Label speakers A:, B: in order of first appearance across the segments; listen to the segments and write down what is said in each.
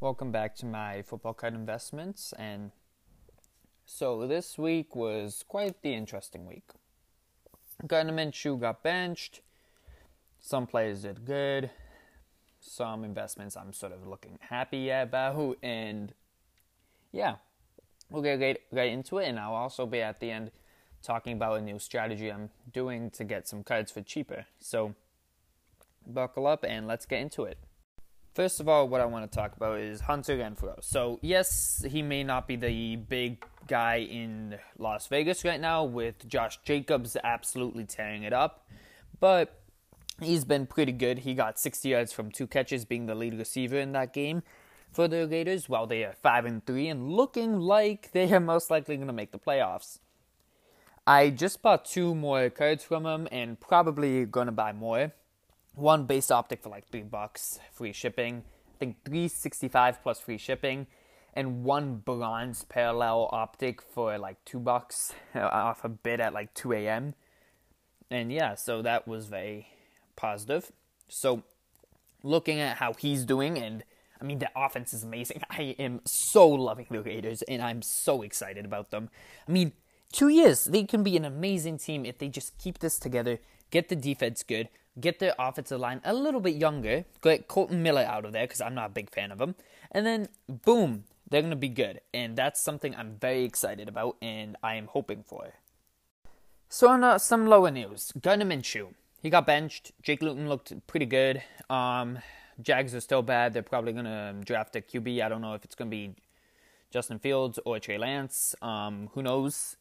A: Welcome back to my football card investments. And so this week was quite the interesting week. Gardner got benched. Some players did good. Some investments I'm sort of looking happy about. And yeah, we'll get right, right into it. And I'll also be at the end talking about a new strategy I'm doing to get some cards for cheaper. So buckle up and let's get into it. First of all, what I want to talk about is Hunter Renfrow. So, yes, he may not be the big guy in Las Vegas right now with Josh Jacobs absolutely tearing it up, but he's been pretty good. He got 60 yards from two catches, being the lead receiver in that game for the Raiders, while they are 5 and 3 and looking like they are most likely going to make the playoffs. I just bought two more cards from him and probably going to buy more one base optic for like three bucks, free shipping. I think three sixty five plus free shipping, and one bronze parallel optic for like two bucks off a bid at like two a.m. And yeah, so that was very positive. So looking at how he's doing, and I mean the offense is amazing. I am so loving the Raiders, and I'm so excited about them. I mean, two years they can be an amazing team if they just keep this together, get the defense good get their offensive line a little bit younger, get Kolton Miller out of there because I'm not a big fan of him, and then boom, they're going to be good. And that's something I'm very excited about and I am hoping for. So, on uh, some lower news, Gardner Minshew. He got benched. Jake Luton looked pretty good. Um, Jags are still bad. They're probably going to draft a QB. I don't know if it's going to be Justin Fields or Trey Lance. Um, who knows?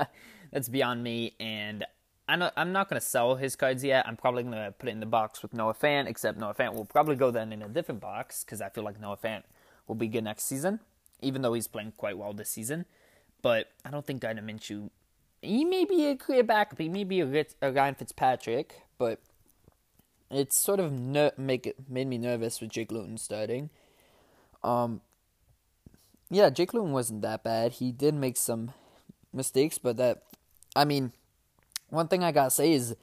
A: That's beyond me. And I'm not, I'm not going to sell his cards yet. I'm probably going to put it in the box with Noah Fant, except Noah Fant will probably go then in a different box because I feel like Noah Fant will be good next season, even though he's playing quite well this season. But I don't think Gardner Minshew, he may be a clear backup. He may be a, a Ryan Fitzpatrick, but it's sort of ner- make it made me nervous with Jake Luton starting. Um, yeah, Jake Luton wasn't that bad. He did make some mistakes, but that, I mean, one thing I gotta say is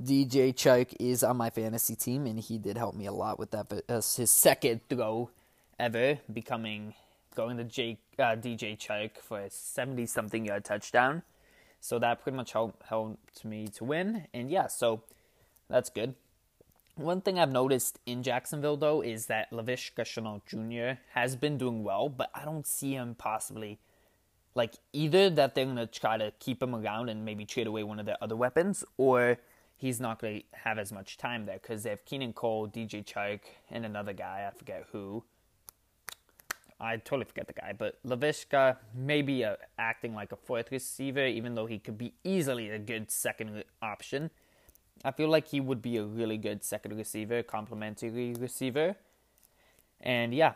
A: DJ Chark is on my fantasy team, and he did help me a lot with that. But uh, his second throw ever, becoming going to uh, DJ Chark for a seventy-something yard touchdown. So that pretty much helped helped me to win, and yeah, so that's good. One thing I've noticed in Jacksonville though is that Laviska Shenault Jr. has been doing well, but I don't see him possibly like either that they're gonna try to keep him around and maybe trade away one of their other weapons, or he's not gonna have as much time there because they have Keelan Cole, DJ Chark, and another guy I forget who. I totally forget the guy, but Laviska may be uh, acting like a fourth receiver, even though he could be easily a good second option. I feel like he would be a really good second receiver, complementary receiver. And yeah,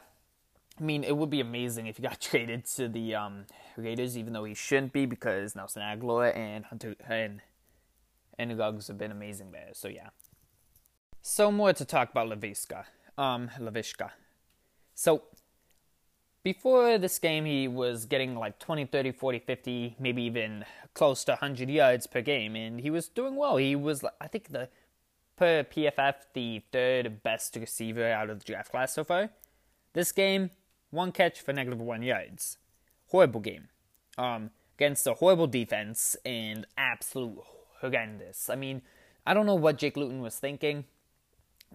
A: I mean, it would be amazing if he got traded to the um, Raiders, even though he shouldn't be because Nelson Agholor and Hunter and and have been amazing there. So yeah. So more to talk about Laviska. Um, Laviska. So before this game, he was getting like 20, 30, 40, 50, maybe even close to 100 yards per game, and he was doing well. He was, I think, the per PFF, the third best receiver out of the draft class so far. This game, one catch for negative one yards. Horrible game. Um, against a horrible defense and absolute horrendous. I mean, I don't know what Jake Luton was thinking.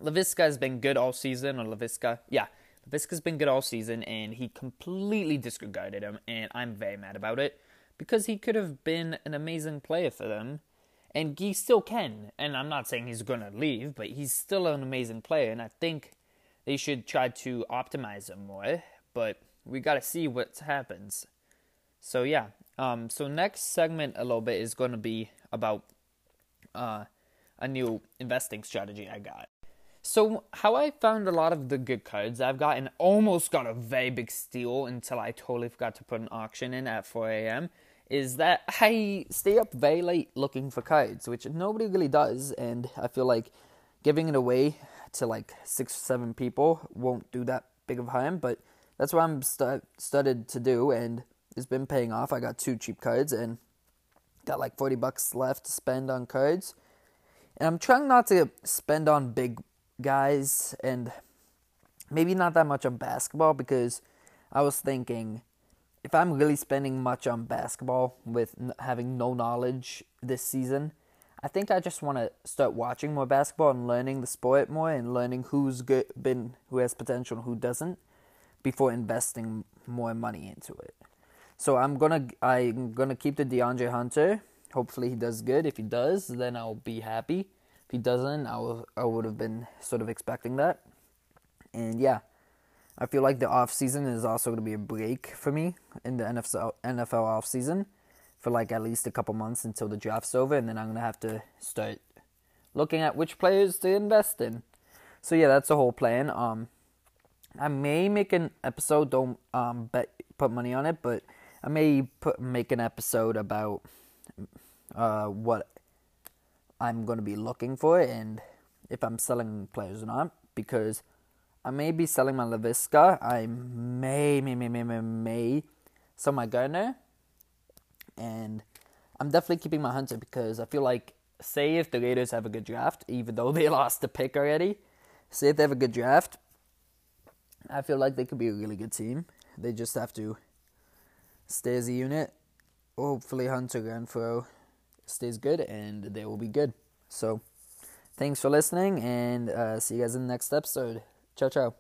A: Laviska has been good all season, or Laviska, yeah, Laviska's been good all season, and he completely disregarded him, and I'm very mad about it because he could have been an amazing player for them, and he still can. And I'm not saying he's going to leave, but he's still an amazing player, and I think they should try to optimize him more but we got to see what happens. So yeah, um, so next segment a little bit is going to be about uh, a new investing strategy I got. So how I found a lot of the good cards I've got and almost got a very big steal until I totally forgot to put an auction in at 4 a.m. is that I stay up very late looking for cards, which nobody really does, and I feel like giving it away to like six or seven people won't do that big of harm, but that's what I'm st- started to do, and it's been paying off. I got two cheap cards and got like 40 bucks left to spend on cards. And I'm trying not to spend on big guys, and maybe not that much on basketball because I was thinking if I'm really spending much on basketball with having no knowledge this season, I think I just want to start watching more basketball and learning the sport more and learning who's good, been who has potential and who doesn't before investing more money into it. So I'm gonna I'm gonna keep the DeAndre Hunter. Hopefully he does good. If he does, then I'll be happy. If he doesn't, I will, I would have been sort of expecting that. And yeah, I feel like the off season is also to be a break for me in the NFL NFL off season for like at least a couple months until the draft's over, and then I'm to have to start looking at which players to invest in. So yeah, that's the whole plan. Um, I may make an episode. Don't um bet put money on it, but I may put make an episode about uh what I'm to be looking for and if I'm selling players or not because I may be selling my Laviska. I may, may, may, may, may, may sell my Gardner. And I'm definitely keeping my Hunter because I feel like, say if the Raiders have a good draft, even though they lost the pick already, say if they have a good draft, I feel like they could be a really good team. They just have to stay as a unit. Hopefully, Hunter Renfrow stays good and they will be good. So, thanks for listening and uh, see you guys in the next episode. Ciao, ciao.